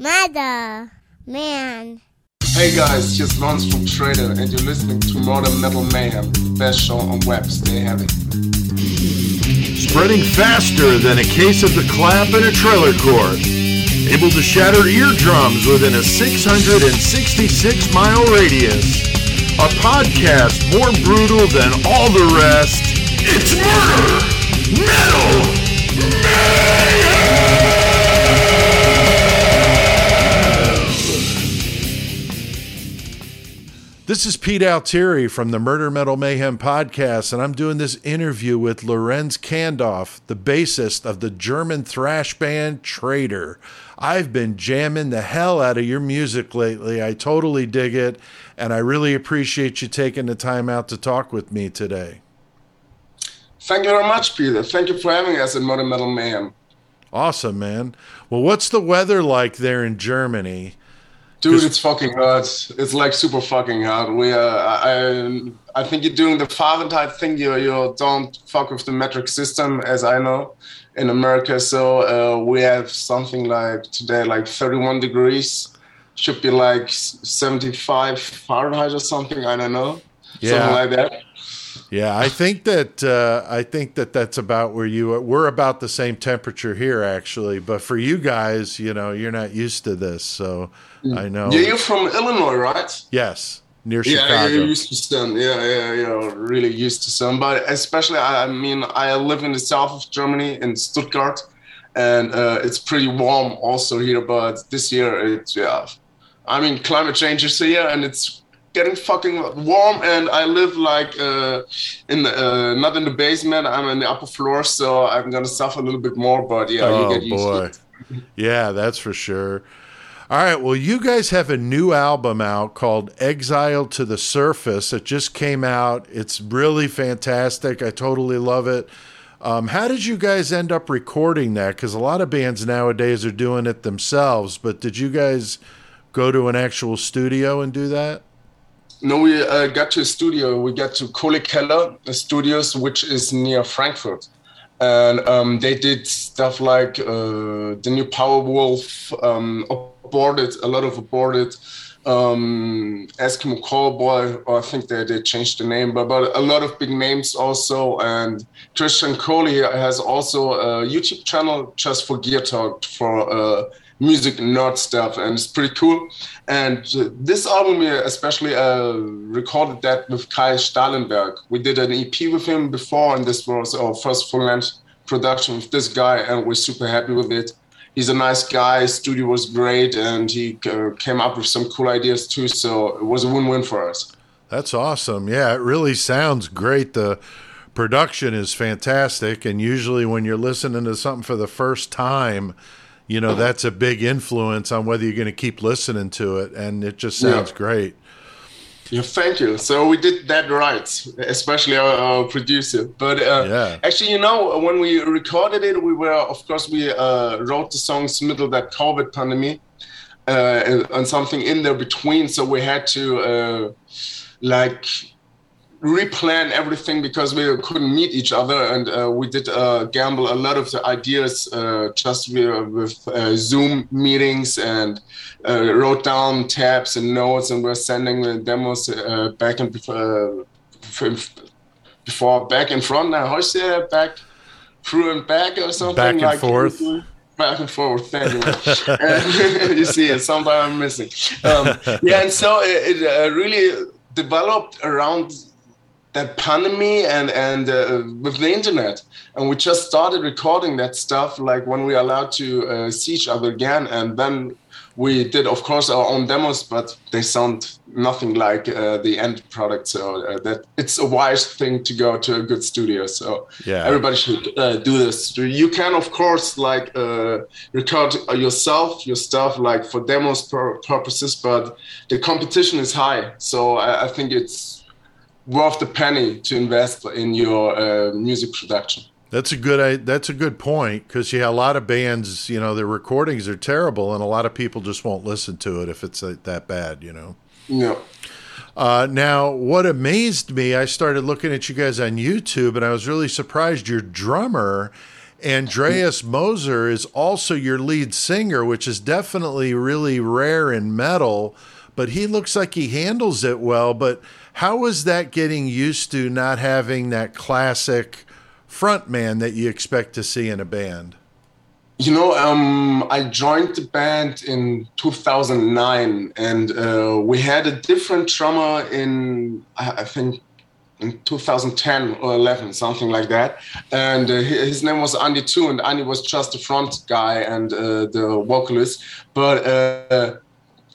Mother, man. Hey guys, here's Lorenz from Traitor, and you're listening to Murder Metal Mayhem, the best show on web. Stay heavy. Spreading faster than a case of the clap in a trailer court. Able to shatter eardrums within a 666 mile radius. A podcast more brutal than all the rest. It's murder! Metal! This is Pete Altieri from the Murder Metal Mayhem podcast, and I'm doing this interview with Lorenz Kandorf, the bassist of the German thrash band Traitor. I've been jamming the hell out of your music lately. I totally dig it, and I really appreciate you taking the time out to talk with me today. Thank you very much, Peter. Thank you for having us in Murder Metal Mayhem. Awesome, man. Well, what's the weather like there in Germany? Dude, it's fucking hot. It's like super fucking hot. We, uh, I, I think you're doing the Fahrenheit thing. You, you don't fuck with the metric system, as I know, in America. So uh, we have something like today, like 31 degrees. Should be like 75 Fahrenheit or something. I don't know. Yeah. Something like that. Yeah, I think that uh, I think that that's about where you are. we're about the same temperature here actually, but for you guys, you know, you're not used to this, so I know. Yeah, you're from Illinois, right? Yes, near Yeah, Chicago. you're used to sun. Yeah, yeah, yeah, really used to sun. But especially, I I mean, I live in the south of Germany in Stuttgart, and uh, it's pretty warm also here. But this year, it's yeah, I mean, climate change is here, and it's getting fucking warm. And I live like uh, in the, uh, not in the basement. I'm in the upper floor, so I'm gonna suffer a little bit more. But yeah, oh you get used boy. to it. Yeah, that's for sure. All right, well, you guys have a new album out called Exile to the Surface. It just came out. It's really fantastic. I totally love it. Um, how did you guys end up recording that? Because a lot of bands nowadays are doing it themselves, but did you guys go to an actual studio and do that? No, we uh, got to a studio. We got to Kohle Keller Studios, which is near Frankfurt. And um, they did stuff like uh, the new Powerwolf, um, aborted, a lot of aborted um, Eskimo Callboy, or I think they, they changed the name, but, but a lot of big names also. And Christian Coley has also a YouTube channel just for Gear Talk, for uh, music nerd stuff, and it's pretty cool. And this album, especially uh, recorded that with Kai Stahlenberg. We did an EP with him before, and this was our first full length production with this guy, and we're super happy with it. He's a nice guy. His Studio was great, and he uh, came up with some cool ideas too. So it was a win-win for us. That's awesome. Yeah, it really sounds great. The production is fantastic. And usually, when you're listening to something for the first time, you know, that's a big influence on whether you're going to keep listening to it. And it just sounds Yeah. great. Yeah, thank you. So we did that right, especially our, our producer. But uh, Yeah. actually, you know, when we recorded it, we were, of course, we uh, wrote the songs middle of that COVID pandemic uh, and, and something in there between. So we had to uh, like replan everything because we couldn't meet each other and uh, we did uh, gamble a lot of the ideas uh, just with, with uh, zoom meetings and uh, wrote down tabs and notes and we're sending the demos uh, back and before, before back and front now how's that back through and back or something Back and like forth. back and forth. Thank you. And you see it. Sometimes I'm missing. Um, yeah, and so it, it uh, really developed around that pandemic and and uh, with the internet, and we just started recording that stuff like when we allowed to uh, see each other again, and then we did, of course, our own demos, but they sound nothing like uh, the end product. So uh, that it's a wise thing to go to a good studio. So Yeah. everybody should uh, do this. You can, of course, like uh, record yourself, your stuff, like for demos pur- purposes, but the competition is high. So I, I think it's worth the penny to invest in your uh, music production. That's a good. I- That's a good point because yeah, a lot of bands, you know, their recordings are terrible, and a lot of people just won't listen to it if it's uh, that bad. You know. Yeah. Uh, now, what amazed me, I started looking at you guys on YouTube, and I was really surprised. Your drummer Andreas Moser is also your lead singer, which is definitely really rare in metal, but he looks like he handles it well. But how was that getting used to not having that classic frontman that you expect to see in a band? You know, um, I joined the band in 2009, and uh, we had a different drummer in, I think, in 2010 or 11, something like that. And uh, his name was Andy too, and Andy was just the front guy and uh, the vocalist. But uh,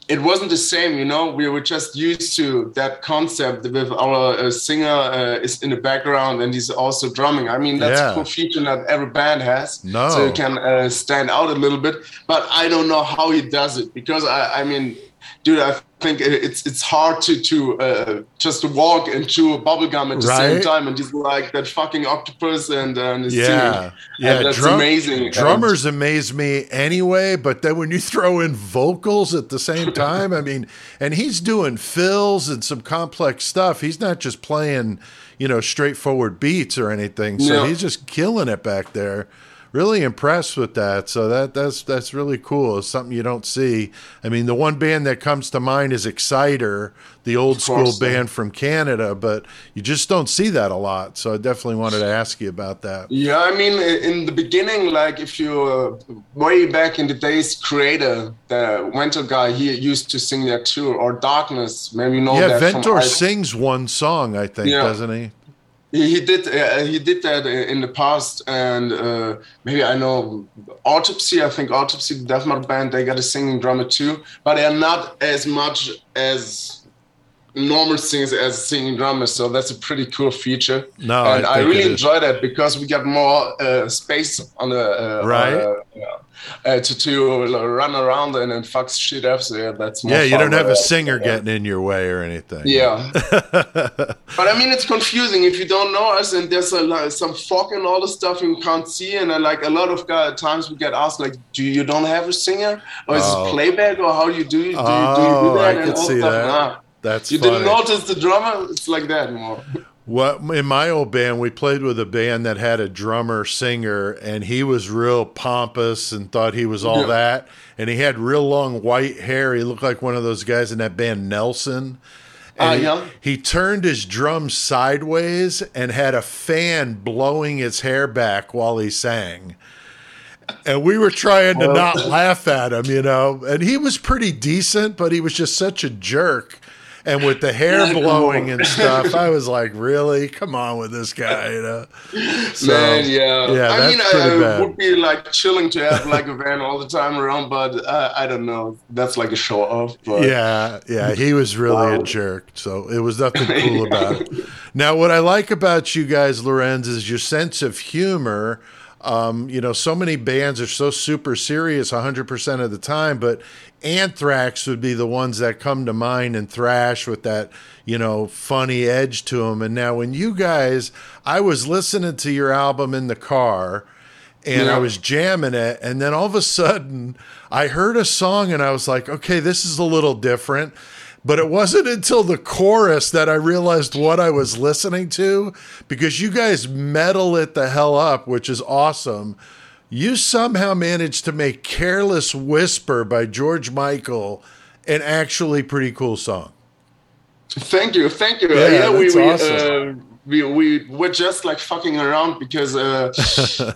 it wasn't the same, you know. We were just used to that concept with our uh, singer uh, is in the background and he's also drumming. I mean, that's yeah. a cool feature that every band has, no. so you can uh, stand out a little bit. But I don't know how he does it because I, I mean, dude, I think it's it's hard to to uh, just walk and chew a bubblegum at the right? same time and just like that fucking octopus and, and yeah, singing. yeah, and that's Drum, amazing. Drummers and, amaze me anyway, but then when you throw in vocals at the same time, I mean, and he's doing fills and some complex stuff. He's not just playing, you know, straightforward beats or anything. So he's just killing it back there really impressed with that. So that that's that's really cool. It's something you don't see. I mean, the one band that comes to mind is Exciter, the old school band from Canada, but you just don't see that a lot. So I definitely wanted to ask you about that. Yeah, I mean, in the beginning, like if you uh, way back in the days, Kreator, the Ventor guy, he used to sing that too, or Darkness. Maybe you know yeah, that. Yeah, Ventor sings one song, I think, yeah. doesn't he? He did uh, he did that in the past and uh, maybe i know autopsy i think autopsy the death metal band they got a singing drummer too but they're not as much as normal singers as a singing drummer. so that's a pretty cool feature no and i, I really enjoy that because we got more uh, space on the uh, right on, yeah uh, to to run around and, and fuck shit up. So yeah, that's yeah. You don't have a singer getting in your way or anything. Yeah, but I mean it's confusing if you don't know us and there's a, some fog and all the stuff you can't see. And uh, like a lot of guys, times we get asked like, "Do you don't have a singer, or is oh. it playback, or how do you do? Do, oh, do you do oh, that?" I and all see stuff? that. Nah. That's you funny. didn't notice the drummer. It's like that more. What in my old band, we played with a band that had a drummer singer, and he was real pompous and thought he was all yeah. that. And he had real long white hair. He looked like one of those guys in that band Nelson. And uh, yeah. he, he turned his drum sideways and had a fan blowing his hair back while he sang. And we were trying to not laugh at him, you know. And he was pretty decent, but he was just such a jerk and with the hair blowing and stuff, I was like, really? Come on with this guy, you know? So, Man, yeah. yeah I mean, I, would be like chilling to have like a van all the time around, but uh, I don't know. That's like a show off. But. Yeah, yeah. He was really wow. a jerk. So it was nothing cool about it. Now, what I like about you guys, Lorenz, is your sense of humor. Um, you know, so many bands are so super serious 100% of the time, but Anthrax would be the ones that come to mind and thrash with that, you know, funny edge to them. And now, when you guys, I was listening to your album in the car and yeah. I was jamming it, and then all of a sudden I heard a song and I was like, okay, this is a little different. But it wasn't until the chorus that I realized what I was listening to because you guys metal it the hell up, which is awesome. You somehow managed to make Careless Whisper by George Michael an actually pretty cool song. Thank you. Thank you. Yeah, yeah we, we, awesome. uh, we, we were just like fucking around because uh,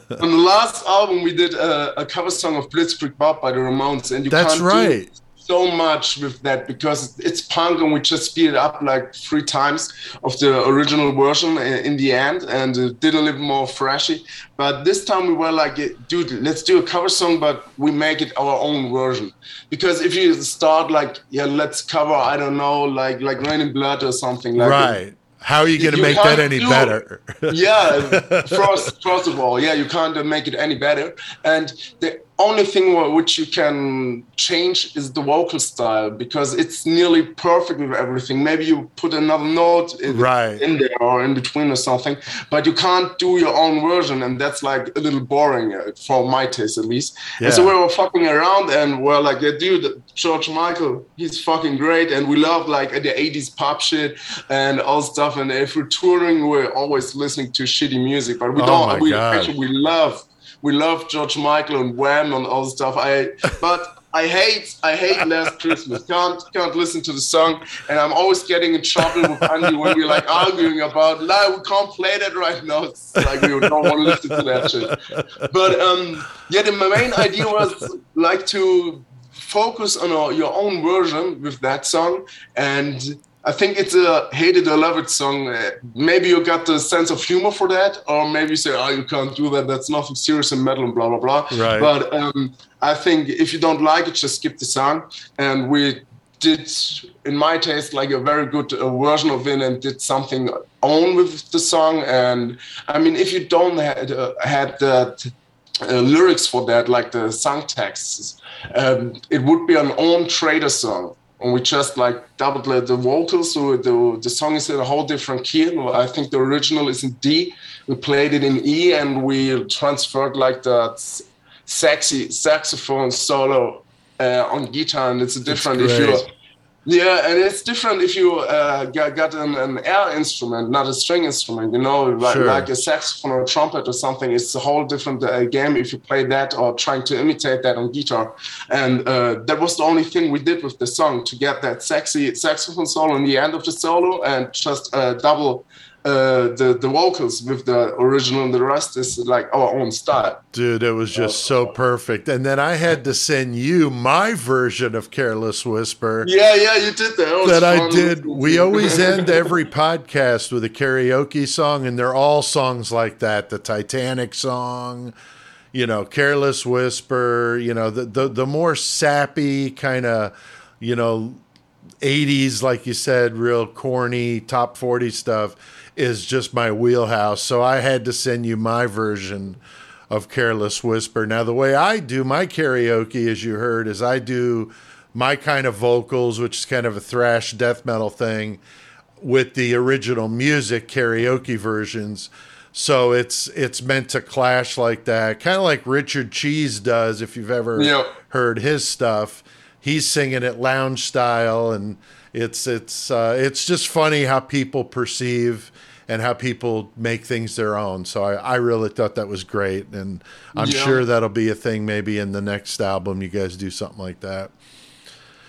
on the last album we did a, a, cover song of Blitzkrieg Bop by the Ramones, and you That's can't right. do so much with that because it's punk and we just speed it up like three times of the original version in the end and it did a little more freshy. But this time we were like, dude, let's do a cover song, but we make it our own version. Because if you start like, yeah, let's cover, I don't know, like like Rain Raining Blood or something like right. How are you going to make that any do, better? yeah, first, first of all, yeah, you can't make it any better. And the only thing which you can change is the vocal style because it's nearly perfect with everything. Maybe you put another note in, right. in there or in between or something, but you can't do your own version, and that's like a little boring uh, for my taste at least. Yeah. And so we were fucking around, and we're like, yeah, dude, George Michael, he's fucking great, and we love like the '80s pop shit and all stuff. And if we're touring, we're always listening to shitty music, but we oh don't. We God. actually we love we love George Michael and Wham and all the stuff. I but I hate I hate Last Christmas. Can't can't listen to the song, and I'm always getting in trouble with Andy when we're like arguing about like we can't play that right now. It's like we don't want to listen to that shit. But um, yeah, the main idea was like to focus on a, your own version with that song and I think it's a hate it or love it song. Uh, maybe you got the sense of humor for that, or maybe you say, "Oh, you can't do that. That's nothing serious in metal and blah blah blah." Right. But um, I think if you don't like it, just skip the song. And we did, in my taste, like a very good uh, version of it, and did something own with the song. And I mean, if you don't had uh, had that. Uh, lyrics for that, like the song texts, um, it would be an own Traitor song and we just like doubled the vocals so the, the song is in a whole different key i think the original is in d. We played it in e and we transferred like that sexy saxophone solo uh, on guitar and it's a different if you yeah, and it's different if you uh, got, got an, an, air instrument, not a string instrument. You know, like, sure. like a saxophone or a trumpet or something. It's a whole different uh, game if you play that or trying to imitate that on guitar. And uh, that was the only thing we did with the song to get that sexy saxophone solo in the end of the solo and just uh, double uh, the the vocals with the original and the rest is like our own style. Dude, it was just so perfect. And then I had to send you my version of Careless Whisper. Yeah, yeah, you did that. That, that I did. We always end every podcast with a karaoke song, and they're all songs like that. The Titanic song, you know, Careless Whisper. You know, the the, the more sappy kind of, you know. 80s, like you said, real corny top 40 stuff is just my wheelhouse. So I had to send you my version of Careless Whisper. Now, the way I do my karaoke, as you heard, is I do my kind of vocals, which is kind of a thrash death metal thing, with the original music karaoke versions. So it's it's meant to clash like that, kind of like Richard Cheese does. If you've ever yep. heard his stuff, he's singing it lounge style, and it's it's uh, it's just funny how people perceive and how people make things their own. So I, I really thought that was great, and I'm yeah. sure that'll be a thing maybe in the next album. You guys do something like that.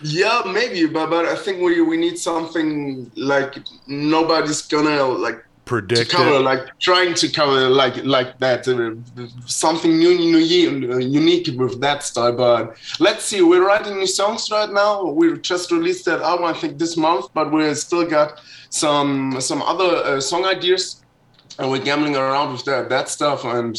Yeah, maybe, but but I think we we need something like nobody's gonna like predict to cover it. like trying to cover like like that uh, something new, new unique with that style but let's see we're writing new songs right now we just released that album i think this month but we still got some some other uh, song ideas, and we're gambling around with that that stuff. And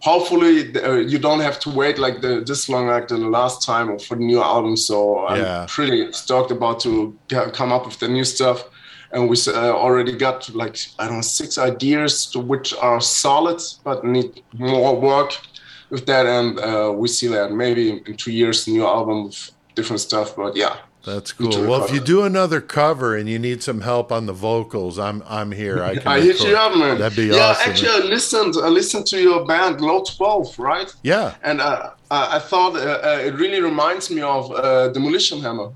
hopefully, uh, you don't have to wait like the, this long like the last time for the new album. So I'm pretty stoked about to come up with the new stuff. And we uh, already got like I don't know six ideas to which are solid, but need more work with that. And uh, we see that maybe in two years, new album with different stuff. But yeah, that's cool. Well, if you do another cover and you need some help on the vocals, I'm I'm here. I can. I hit you up, man. That'd be yeah, awesome. Yeah, actually, I listened. I listened to your band Low Twelve, right? Yeah. And uh, I thought uh, uh, it really reminds me of uh, Demolition Hammer.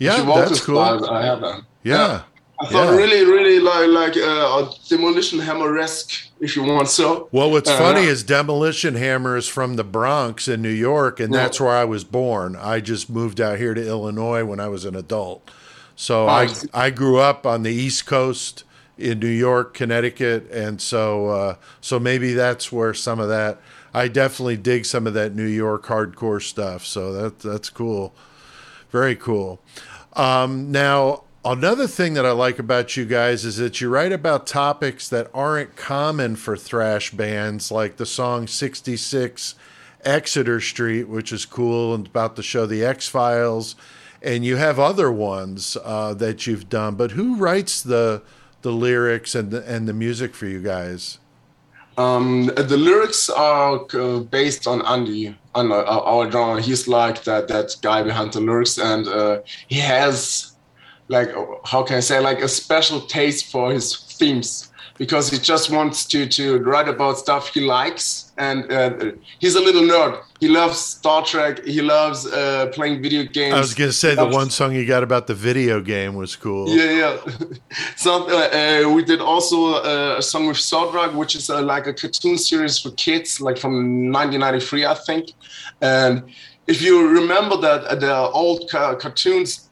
Yeah, that's cool. I have that. Yeah. yeah. I thought yeah. really, really like like uh, a Demolition Hammer esque, if you want so. Well, what's uh, funny is Demolition Hammer is from the Bronx in New York, and yeah. that's where I was born. I just moved out here to Illinois when I was an adult, so I I grew up on the East Coast in New York, Connecticut, and so uh, so maybe that's where some of that. I definitely dig some of that New York hardcore stuff. So that that's cool, very cool. Um, now Another thing that I like about you guys is that you write about topics that aren't common for thrash bands, like the song 66 Exeter Street, which is cool and about to show the X Files. And you have other ones uh, that you've done, but who writes the the lyrics and the, and the music for you guys? Um, the lyrics are uh, based on Andy, on uh, our drummer. He's like that that guy behind the lyrics, and uh, he has like how can I say like a special taste for his themes. because he just wants to to write about stuff he likes, and uh, he's a little nerd. He loves Star Trek. He loves uh, playing video games. I was gonna say He the one song you got about the video game was cool. Yeah, yeah. so uh, uh, we did also uh, a song with Zordrak, which is uh, like a cartoon series for kids, like from 1993, I think. And if you remember that the old ca- cartoons,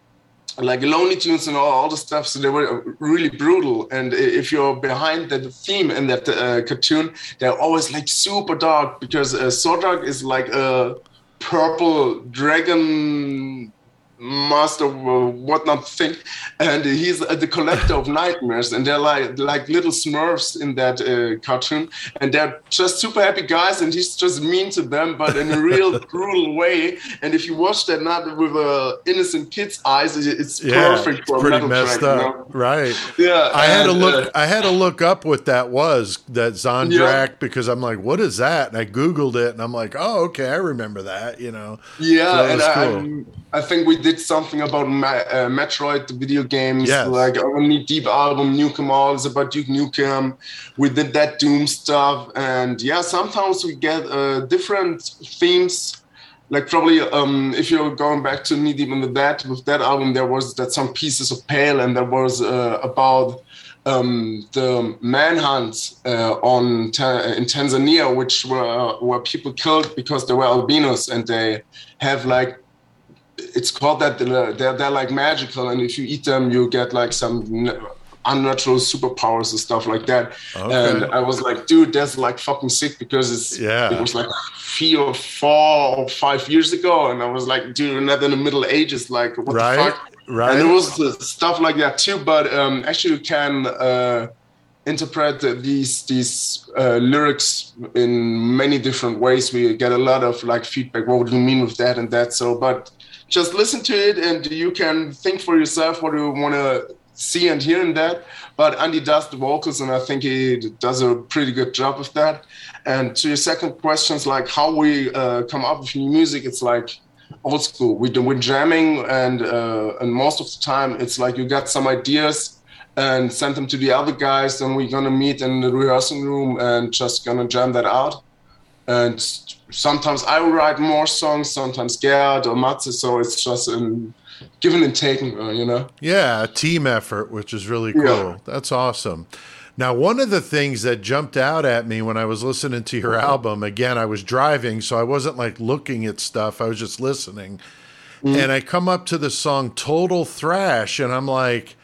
like Looney Tunes and all, all the stuff, so they were really brutal. And if you're behind the theme in that uh, cartoon, they're always like super dark because uh, Zordrak is like a purple dragon master whatnot thing and he's uh, the collector of nightmares and they're like like little smurfs in that uh, cartoon and they're just super happy guys and he's just mean to them but in a real brutal way and if you watch that not with uh, innocent kid's eyes it's Yeah, perfect for a pretty metal messed track, you up, know? right? yeah I had to look. uh, I had to look up what that was. That Zordrak Yeah. because I'm like, what is that? And I googled it, and I'm like, oh, okay, I remember that. You know. Yeah, So and was I. I'm- I think we did something about Ma- uh, Metroid, the video games, Yes. like our Knee Deep album, Nukem All is about Duke Nukem. We did that Doom stuff, and yeah, sometimes we get uh, different themes. Like probably, um, if you're going back to Knee Deep in the Dead, with that album, there was that some pieces of pale, and there was uh, about um, the manhunt uh, on Ta- in Tanzania, which were were people killed because they were albinos, and they have like it's called that they're, they're, like magical, and if you eat them, you get like some unnatural superpowers and stuff like that. Okay. And I was like, dude, that's like fucking sick because it's Yeah. it was like three or four or five years ago, and I was like, dude, we're not in the Middle Ages, like what the Right. fuck? Right. And it was uh, stuff like that too, but um, actually you can uh, interpret these these uh, lyrics in many different ways. We get a lot of like feedback. What do you mean with that and that? So, but just listen to it, and you can think for yourself what you want to see and hear in that. But Andy does the vocals, and I think he does a pretty good job of that. And to your second questions, like how we uh, come up with new music, it's like old school. We do we're jamming, and uh, and most of the time it's like you got some ideas and send them to the other guys. Then we're gonna meet in the rehearsing room and just gonna jam that out. And sometimes I write more songs, sometimes Gerd or Matze. So it's just um, giving and taking, uh, you know. Yeah, a team effort, which is really cool. Yeah. That's awesome. Now, one of the things that jumped out at me when I was listening to your album, again, I was driving, so I wasn't like looking at stuff, I was just listening. And I come up to the song Total Thrash, and I'm like,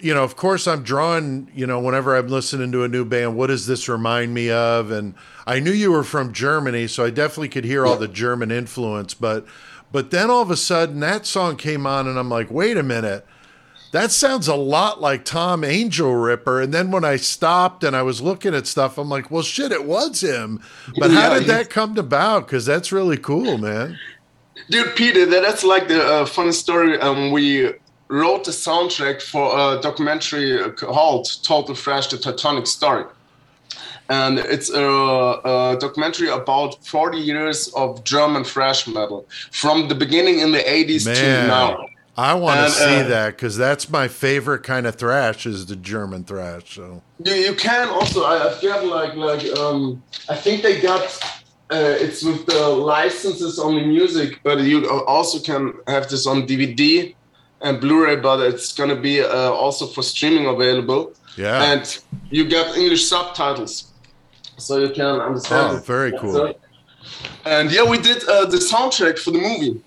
you know, of course, I'm drawn, you know, whenever I'm listening to a new band, what does this remind me of? And I knew you were from Germany, so I definitely could hear all the German influence. But, but then all of a sudden, that song came on, and I'm like, wait a minute, that sounds a lot like Tom Angelripper. And then when I stopped and I was looking at stuff, I'm like, well, shit, it was him. But how did that come about? Because that's really cool, man. Dude, Peter, that, that's like the uh, funny story. Um, we wrote the soundtrack for a documentary called Total Thrash: The Teutonic Story. And it's a, a documentary about 40 years of German thrash metal from the beginning in the 80s to now. I want to see uh, that because that's my favorite kind of thrash is the German thrash. So You, you can also I, I forget like like um I think they got uh, it's with the licenses on the music, but you also can have this on DVD and Blu-ray, but it's gonna be uh, also for streaming available. yeah, And you get English subtitles, so you can understand. Oh, it. very cool. So- and yeah, we did uh, the soundtrack for the movie,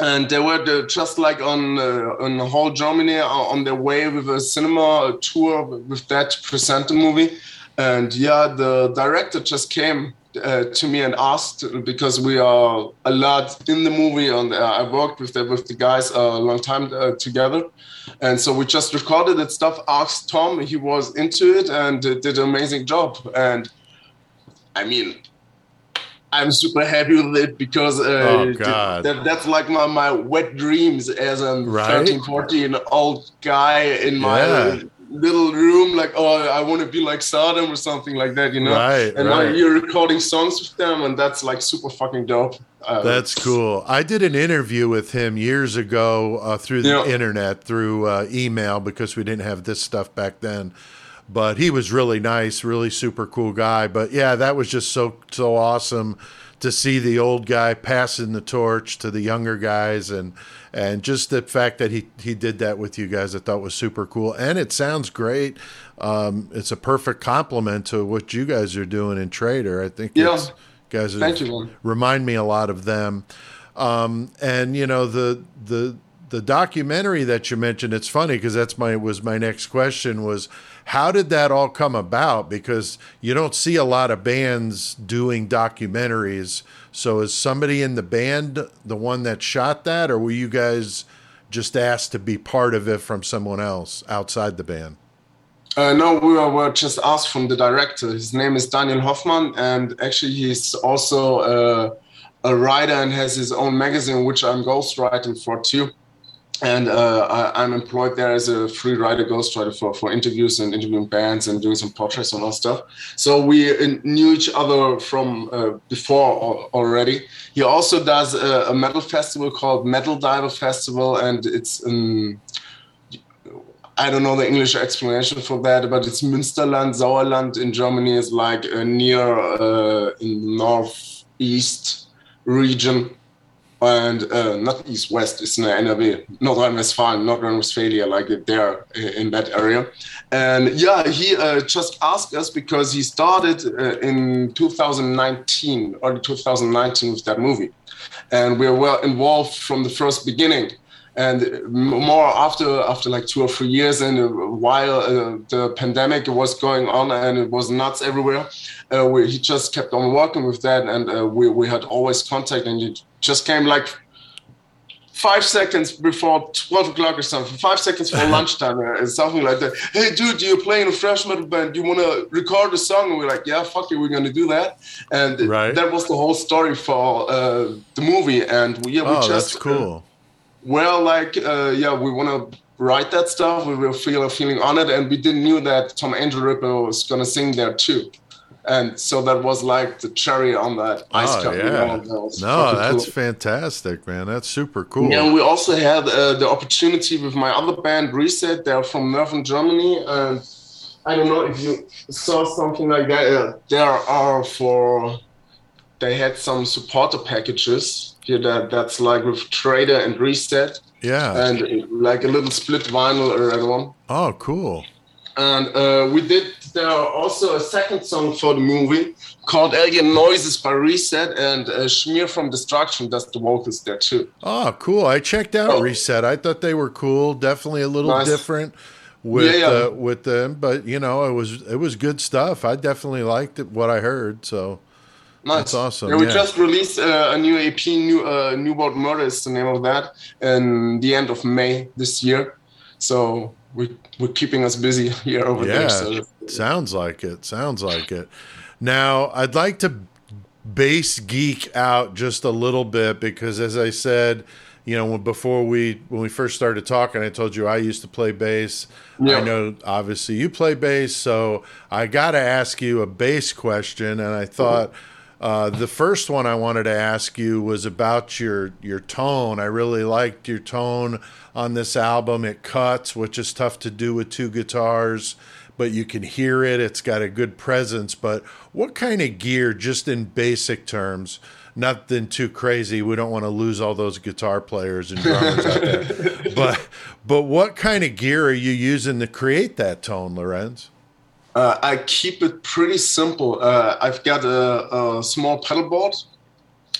and they were the, just like on uh, on the whole Germany uh, on their way with a cinema tour with that to present the movie. And yeah, the director just came uh, to me and asked because we are a lot in the movie, and uh, I worked with the, with the guys a long time uh, together. And so we just recorded that stuff. Asked Tom, he was into it and uh, did an amazing job. And I mean, I'm super happy with it because uh, Oh, that, that's like my, my wet dreams as a Right. 13, 14 old guy in my Yeah. Little room. Like, oh, I want to be like Sodom or something like that, you know? Right, And now you're recording songs with them, and that's like super fucking dope. Uh, That's cool. I did an interview with him years ago uh, through the Yeah. internet, through uh, email, because we didn't have this stuff back then. but he was really nice, really super cool guy. But yeah, that was just so so awesome to see the old guy passing the torch to the younger guys and and just the fact that he he did that with you guys I thought was super cool. And it sounds great. Um, it's a perfect compliment to what you guys are doing in Traitor. I think yeah. guys Thank you, remind me a lot of them. Um, and you know the the the documentary that you mentioned it's funny because that's my was my next question was how did that all come about? Because you don't see a lot of bands doing documentaries. So is somebody in the band the one that shot that or were you guys just asked to be part of it from someone else outside the band? Uh, no, we were, just asked from the director. His name is Daniel Hoffman, and actually, he's also uh, a writer and has his own magazine, which I'm ghostwriting for too and uh, I, am employed there as a free writer ghostwriter for, for interviews and interviewing bands and doing some portraits and all stuff. So we knew each other from uh, before already. He also does a, a, metal festival called metal diver festival and it's in I don't know the English explanation for that, but it's Münsterland, Sauerland in Germany is like uh, near in the northeast region and uh, not east west it's in NRW, North Rhine-Westphalia, North Rhine-Westphalia, like there in that area. And yeah, he uh, just asked us because he started uh, in 2019 early 2019 with that movie, and we were involved from the first beginning. And more after after like two or three years, and while uh, the pandemic was going on and it was nuts everywhere, uh, we, he just kept on working with that, and uh, we we had always contact, and he just came like five seconds before 12 o'clock or something, five seconds for lunchtime or something like that. Hey, dude, you're playing a thrash metal band. You want to record a song? And we're like, yeah, fuck it, we're going to do that. And right. that was the whole story for uh, the movie. And we, yeah, we oh, just. that's cool. Uh, well, like, uh, yeah, we want to write that stuff. We were feel, a feeling honored. And we didn't knew that Tom Angelripper was going to sing there too and so that was like the cherry on that ice oh, cup. Yeah. That no, that's cool. fantastic, man. That's super cool. Yeah, and we also had uh, the opportunity with my other band, Reset. They're from Northern Germany, and I don't know if you saw something like that. Uh, there are for they had some supporter packages here that that's like with Traitor and Reset. Yeah, and like a little split vinyl or other one. Oh, cool and uh, we did there are also a second song for the movie called Alien Noises by Reset, and uh, Schmier from Destruction does the vocals there too. Oh, cool! I checked out oh. Reset. I thought they were cool. Definitely a little nice. different with yeah, yeah. Uh, with them, but you know, it was it was good stuff. I definitely liked it, what I heard. So. Nice. That's awesome. Yeah, we just released uh, a new EP, New uh, New World Murder is the name of that, in the end of May this year. So we we're keeping us busy here over yeah, there. So. Sounds like it. Sounds like it. Now, I'd like to bass geek out just a little bit because, as I said, you know, before we when we first started talking, I told you I used to play bass. Yeah. I know, obviously, you play bass, so I got to ask you a bass question, and I thought. Mm-hmm uh, the first one I wanted to ask you was about your your tone. I really liked your tone on this album. It cuts, which is tough to do with two guitars, but you can hear it. It's got a good presence. But what kind of gear, just in basic terms, nothing too crazy. We don't want to lose all those guitar players and drummers out there. But but what kind of gear are you using to create that tone, Lorenz? Uh, I keep it pretty simple. Uh, I've got a, a, small pedal board,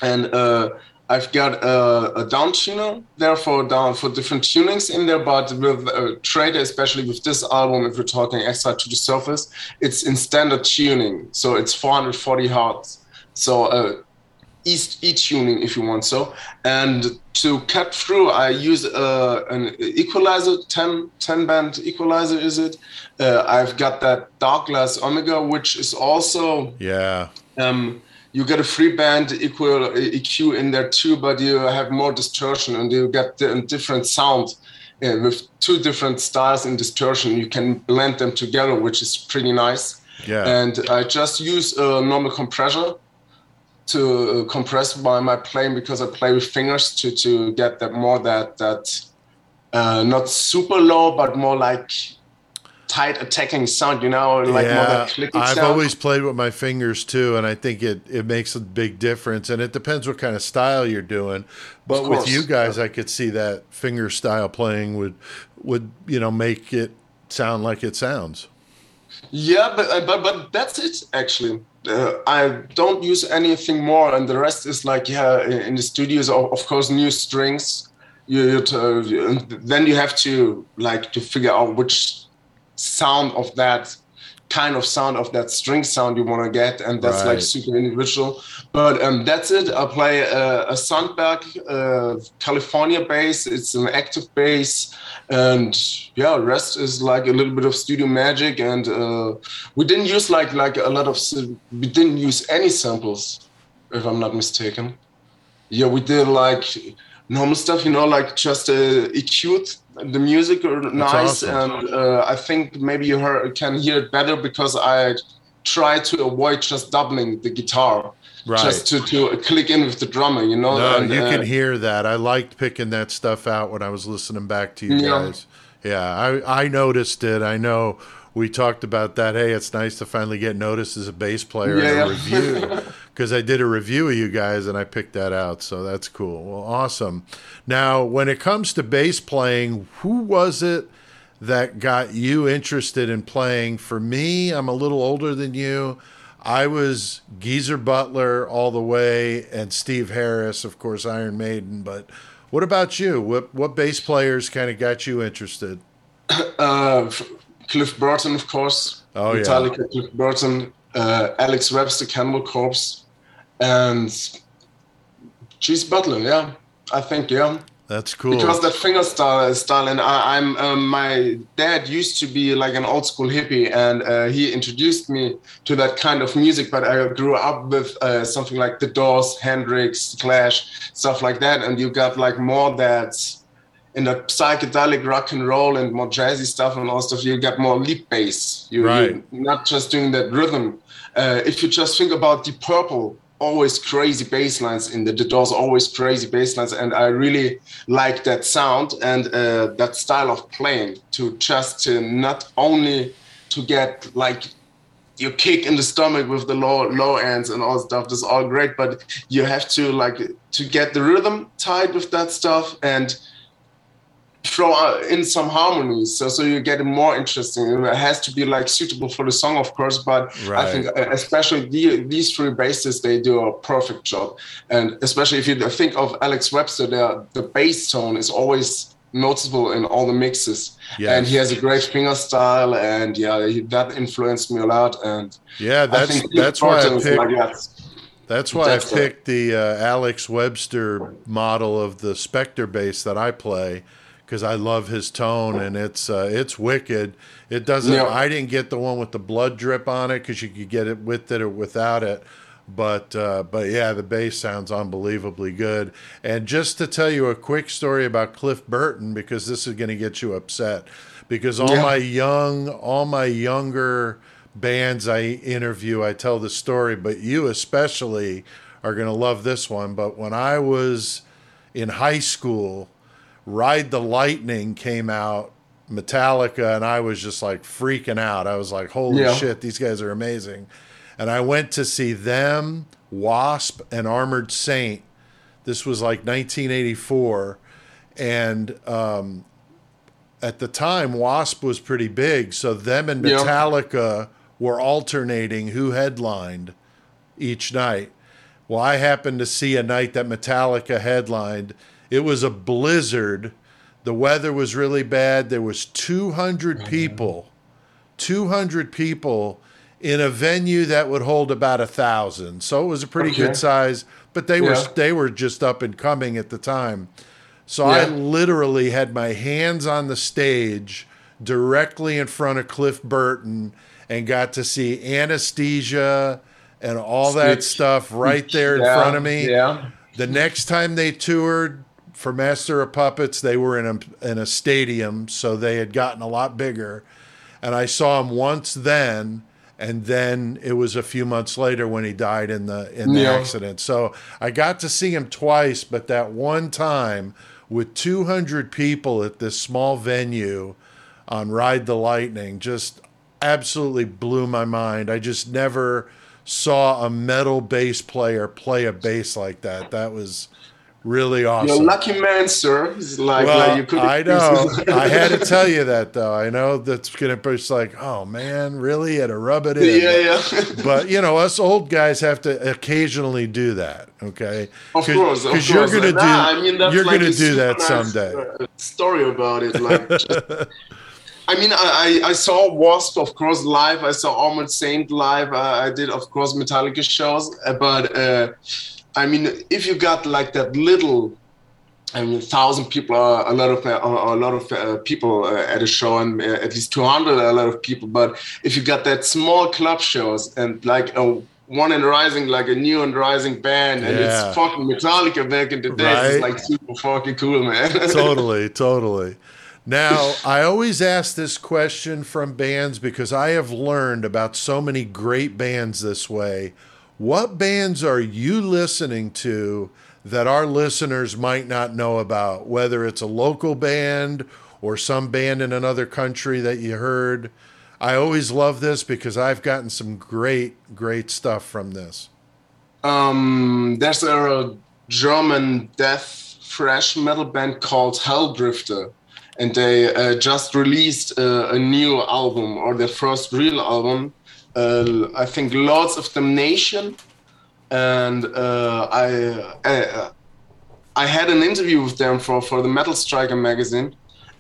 and uh, I've got a, a, down tuner there for down for different tunings in there. But with uh, Traitor, especially with this album, if we're talking Exile to the Surface, it's in standard tuning, so it's 440 hertz. So uh, e tuning if you want so. And to cut through, I use uh, an equalizer, 10, 10 band equalizer, is it? Uh, I've got that Darkglass Omega, which is also. Yeah. Um, you get a free band equal EQ in there too, but you have more distortion and you get a different sound. Uh, with two different styles in distortion, you can blend them together, which is pretty nice. Yeah. And I just use a normal compressor to compress my, my playing because I play with fingers to to get that more that that uh, not super low but more like tight attacking sound, you know, like more yeah, I've sound. always played with my fingers too, and I think it, it makes a big difference. And it depends what kind of style you're doing. But with you guys, I could see that finger style playing would would you know make it sound like it sounds. Yeah, but uh, but but that's it actually. Uh, I don't use anything more, and the rest is like yeah, in in the studios, of, of course, new strings. You, you- then you have to like to figure out which sound of that kind of sound of that string sound you want to get, and that's Right. like super individual. But um, that's it. I play a, a Sandberg uh, California bass. It's an active bass, and yeah, rest is like a little bit of studio magic. And uh, we didn't use like like a lot of we didn't use any samples, if I'm not mistaken. Yeah, we did like normal stuff, you know, like just uh, EQ'd the music or nice, awesome. and uh, I think maybe you heard, can hear it better because I try to avoid just doubling the guitar, Right. just to, to click in with the drummer, you know. No, and, you uh, can hear that. I liked picking that stuff out when I was listening back to you Yeah. guys. Yeah, I, I noticed it. I know we talked about that. Hey, it's nice to finally get noticed as a bass player in a Yeah. review because I did a review of you guys and I picked that out. So that's cool. Well, awesome. Now, when it comes to bass playing, who was it that got you interested in playing? For me, I'm a little older than you. I was Geezer Butler all the way, and Steve Harris, of course, Iron Maiden. But what about you? What what bass players kind of got you interested? uh, Cliff Burton, of course. Oh, yeah. Metallica, Cliff Burton, uh, Alex Webster, Cannibal Corpse, and Geezer Butler. Yeah, I think yeah. That's cool. Because that finger style, style and I, I'm um, my dad used to be like an old school hippie, and uh, he introduced me to that kind of music. But I grew up with uh, something like The Doors, Hendrix, Clash, stuff like that, and you got like more that in the psychedelic rock and roll and more jazzy stuff and all stuff. You got more leap bass. You, Right. You're not just doing that rhythm. Uh, if you just think about the Purple, always crazy bass lines in the, the Doors, always crazy bass lines, and I really like that sound and uh, that style of playing to just to not only to get like your kick in the stomach with the low low ends and all stuff. That's all great, but you have to like to get the rhythm tied with that stuff and throw uh, in some harmonies so so you get it more interesting it has to be like suitable for the song of course but i think uh, especially the, these three bassists they do a perfect job and especially if you think of alex webster the, the bass tone is always noticeable in all the mixes Yes. and he has a great finger style and yeah he, that influenced me a lot and yeah, that's that's why I picked. like that. That's why That's I right. picked the uh, Alex Webster model of the Spector bass that I play because I love his tone and it's uh, it's wicked. It doesn't. Yeah. I didn't get the one with the blood drip on it because you could get it with it or without it. But uh, but yeah, the bass sounds unbelievably good. And just to tell you a quick story about Cliff Burton because this is going to get you upset because all Yeah. my young all my younger bands I interview, I tell the story, but you especially are going to love this one. But when I was in high school, Ride the Lightning came out, Metallica, and I was just like freaking out. I was like, holy Yeah. shit, these guys are amazing. And I went to see them, Wasp, and Armored Saint. This was like 1984. And um, at the time, Wasp was pretty big. So them and Yeah. Metallica were alternating who headlined each night. Well, I happened to see a night that Metallica headlined. It was a blizzard. The weather was really bad. There was 200 mm-hmm. people, 200 people in a venue that would hold about a thousand. So it was a pretty Okay. good size, but they were they were just up and coming at the time. So I literally had my hands on the stage directly in front of Cliff Burton and got to see anesthesia and all that stuff right there in Yeah, front of me. yeah The next time they toured for Master of Puppets, they were in a in a stadium, so they had gotten a lot bigger. And I saw him once then, and then it was a few months later when he died in the in the Yeah. accident. So I got to see him twice, but that one time with 200 people at this small venue, on Ride the Lightning just absolutely blew my mind. I just never saw a metal bass player play a bass like that. That was really awesome. You're a lucky man, sir. It's like, well, like you could I know. I had to tell you that though. I know that's gonna be like, oh man, really? You had to rub it in. Yeah, yeah. but you know, us old guys have to occasionally do that. Okay, Of course, because you're gonna do I mean, you're like gonna do that nice, someday. uh, story about it, like. just- I mean, I, I I saw Wasp, of course, live. I saw Armored Saint live. Uh, I did, of course, Metallica shows. Uh, But uh, I mean, if you got like that little, I mean, thousand people are a lot of uh, a lot of uh, people uh, at a show, and uh, at least two hundred a lot of people. But if you got that small club shows and like a one and rising, like a new and rising band, and Yeah. it's fucking Metallica back in the days, Right. it's like super fucking cool, man. totally, totally. Now, I always ask this question from bands because I have learned about so many great bands this way. What bands are you listening to that our listeners might not know about? Whether it's a local band or some band in another country that you heard. I always love this because I've gotten some great, great stuff from this. Um, there's a German death thrash metal band called Helldrifter, and they uh, just released uh, a new album or their first real album. Uh, I think Lords of Damnation, and uh, I, I I had an interview with them for for the Metal Striker magazine.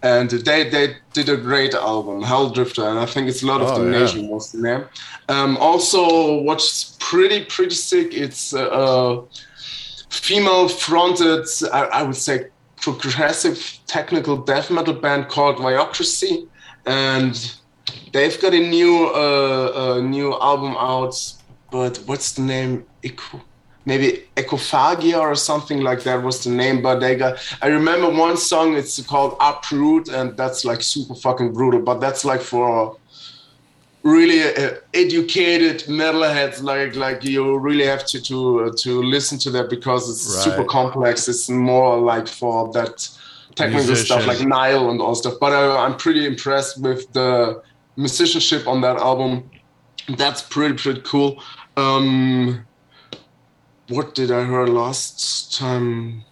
And they, they did a great album, Helldrifter, and I think it's a lot of Oh, yeah. Damnation was the name. Um, also, what's pretty pretty sick, it's uh, uh, female fronted, I, I would say, progressive technical death metal band called Viocracy, and they've got a new uh, a new album out. But what's the name? Eco, maybe Ecophagia or something like that was the name. But they got. I remember one song. It's called Uproot, and that's like super fucking brutal. But that's like for really uh, educated metalheads like like you really have to to uh, to listen to that because it's Right. super complex it's more like for that technical stuff like nile and all stuff but uh, i'm pretty impressed with the musicianship on that album that's pretty pretty cool um what did i hear last time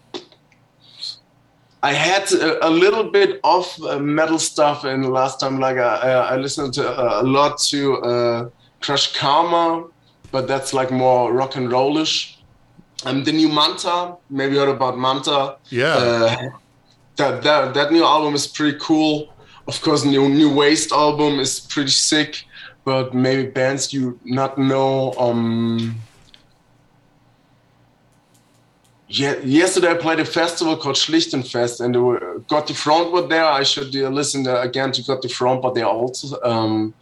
I had a, a little bit of uh, metal stuff in the last time. Like I, I I listened to uh, a lot to uh, Crush Karma, but that's like more rock and rollish. Um, the new Manta, maybe you heard about Manta. Yeah. Uh, that, that that new album is pretty cool. Of course, new new Waste album is pretty sick. But maybe bands you not know. Um, yeah, yesterday I played a festival called Schlichtenfest, and were, Got the Front were there. I should uh, listen uh, again to Got the Front, but they're also um,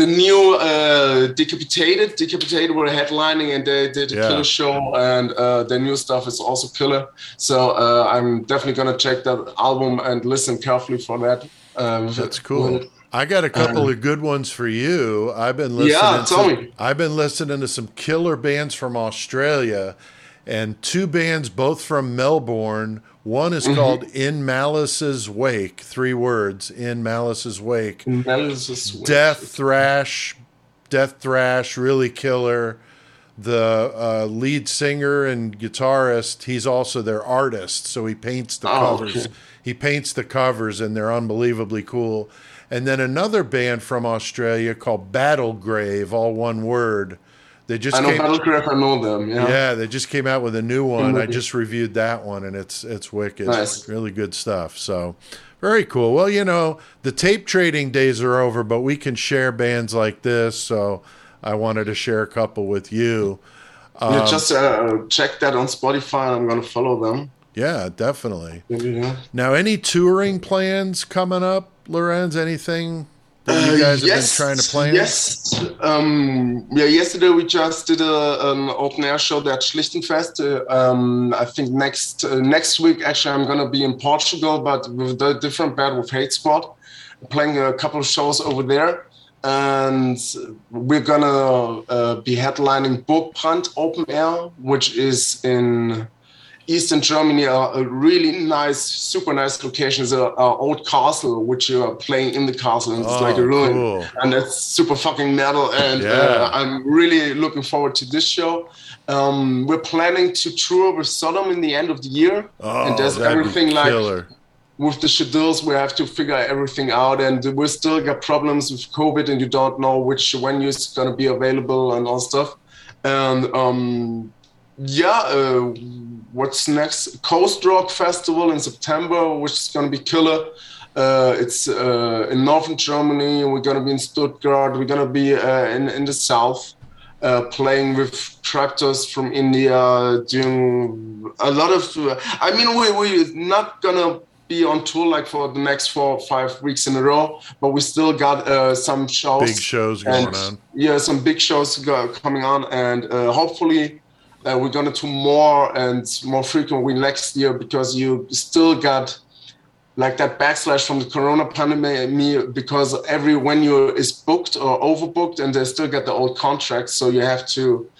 the new uh, Decapitated. Decapitated were headlining, and they did a Yeah. killer show, and uh, their new stuff is also killer. So uh, I'm definitely gonna check that album and listen carefully for that. Um, That's cool. I got a couple of good ones for you. I've been listening. Yeah, tell to, me. I've been listening to some killer bands from Australia, and two bands both from Melbourne. One Mm-hmm. is called In Malice's Wake. Three words. In Malice's Wake. Analysis with- Death thrash, death thrash, really killer. The uh, lead singer and guitarist, he's also their artist, so he paints the Oh, covers. cool. He paints the covers, and they're unbelievably cool. And then another band from Australia called Battle Grave, all one word. They just I know came, Battlecraft. I know them. Yeah. yeah, they just came out with a new one. I just reviewed that one, and it's it's wicked. Nice. Really good stuff. So very cool. Well, you know, the tape trading days are over, but we can share bands like this. So I wanted to share a couple with you. Yeah, just uh, check that on Spotify. I'm gonna follow them. Yeah, definitely. Yeah. Now, any touring plans coming up, Lorenz? Anything you Uh, guys have been trying to plan? Yes. Um, yeah, yesterday we just did a, an open air show at Schlichtenfest. Uh, um, I think next uh, next week, actually, I'm going to be in Portugal, but with a different band with Hate Squad, playing a couple of shows over there. And we're going to uh, be headlining Book Burgbrand Open Air, which is in Eastern Germany, a, a really nice, super nice location is a, a, old castle, which you are playing in the castle, and it's Oh, like a ruin, cool. and it's super fucking metal. And Yeah. uh, I'm really looking forward to this show. Um, we're planning to tour with Sodom in the end of the year, Oh, and there's everything like with the schedules we have to figure everything out and we still got problems with covid and you don't know which venue is going to be available and all stuff and um yeah uh, what's next coast rock festival in september which is going to be killer uh, it's uh, in northern germany we're going to be in stuttgart we're going to be uh, in, in the south uh, playing with tractors from India, doing a lot of. I mean, we we're not gonna be on tour like for the next four or five weeks in a row, but we still got uh, some shows. Big shows going and, on. Yeah, some big shows go, coming on, and uh, hopefully uh, we're gonna do more and more frequently next year because you still got like that backslash from the corona pandemic because every venue is booked or overbooked and they still get the old contracts so you have to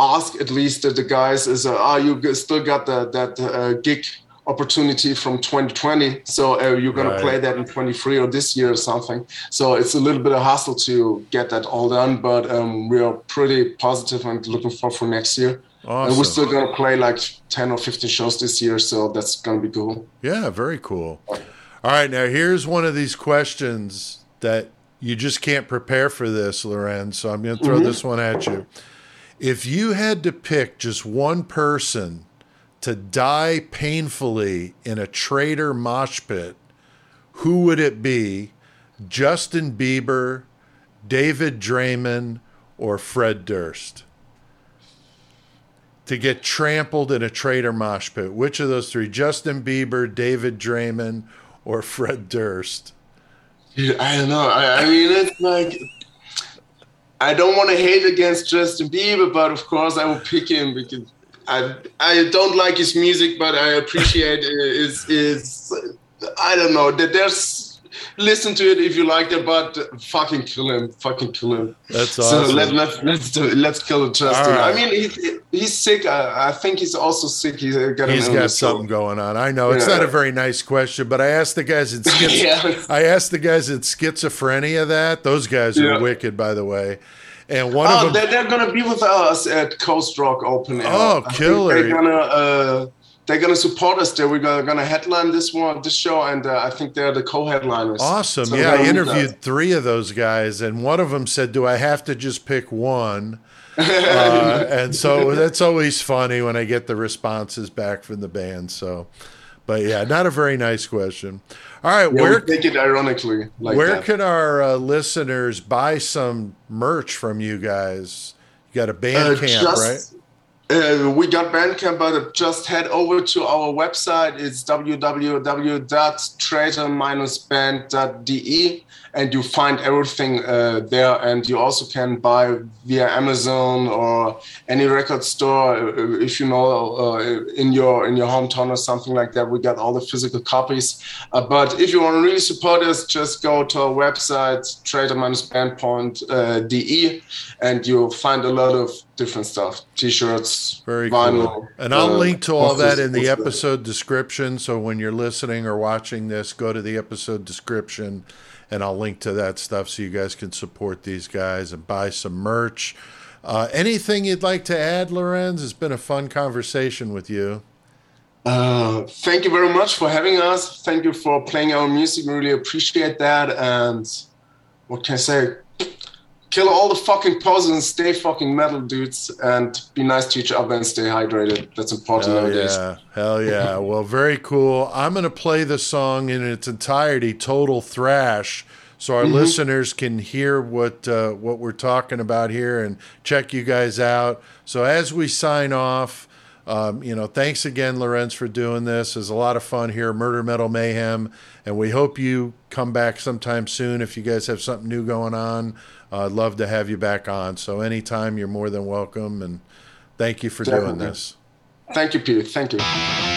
ask at least the guys is uh, you still got the, that uh, gig opportunity from 2020 so uh, you're going Right. to play that in 23 or this year or something so it's a little bit of hassle to get that all done but um, we are pretty positive and looking forward for next year and we're still going to play like 10 or 15 shows this year so that's going to be cool Yeah, very cool. All right, now here's one of these questions that you just can't prepare for this, Loren. So I'm going to throw Mm-hmm. this one at you. If you had to pick just one person to die painfully in a traitor mosh pit, who would it be? Justin Bieber, David Draiman, or Fred Durst? To get trampled in a traitor mosh pit. Which of those three? Justin Bieber, David Draiman, or Fred Durst? Dude, I don't know. I, I mean, it's like I don't want to hate against Justin Bieber, but of course I will pick him because I I don't like his music, but I appreciate uh, his his. I don't know that there's listen to it if you like it, but fucking kill him, fucking kill him. That's So awesome. let, let, let's do it. Let's kill Justin. All right. I mean, he, he's sick. I, I think he's also sick. He's got, He's got so- something going on. I know it's Yeah. not a very nice question, but I asked the guys in schiz- Yeah. I asked the guys in schizophrenia that those guys are Yeah. wicked, by the way. And one Oh, of them, they're, they're gonna be with us at Coast Rock Open Air. Oh, killer. They're gonna uh, they're gonna support us there. We're gonna, gonna headline this one, this show, and uh, I think they're the co-headliners. awesome. So yeah, I interviewed three of those guys, and one of them said, "Do I have to just pick one?" uh, and so that's always funny when I get the responses back from the band. So, but yeah, not a very nice question. All right, Yeah, where take it ironically like Where that. can our uh, listeners buy some merch from you guys? You got a Bandcamp, Uh, right? Uh, we got Bandcamp, but just head over to our website. It's www.traitor-band.de and you find everything uh, there. And you also can buy via Amazon or any record store uh, if you know uh, in your in your hometown or something like that. We got all the physical copies. Uh, but if you want to really support us, just go to our website traitor-band.de and you'll find a lot of different stuff: t-shirts, Very vinyl. cool. And I'll uh, link to all that in the episode description. So when you're listening or watching this, go to the episode description and I'll link to that stuff so you guys can support these guys and buy some merch. Uh, anything you'd like to add, Lorenz? It's been a fun conversation with you. Uh, thank you very much for having us. Thank you for playing our music. We really appreciate that. And what can I say? Kill all the fucking poses stay fucking metal, dudes. And be nice to each other and stay hydrated. That's important Hell nowadays. yeah. Hell yeah. well, very cool. I'm going to play the song in its entirety, Total Thrash, so our listeners can hear what uh, what we're talking about here and check you guys out. So as we sign off, um, you know, thanks again, Lorenz, for doing this. It's a lot of fun here, Murder Metal Mayhem, and we hope you come back sometime soon if you guys have something new going on. Uh, I'd love to have you back on. So anytime, you're more than welcome, and thank you for doing this. Thank you, Peter. Thank you.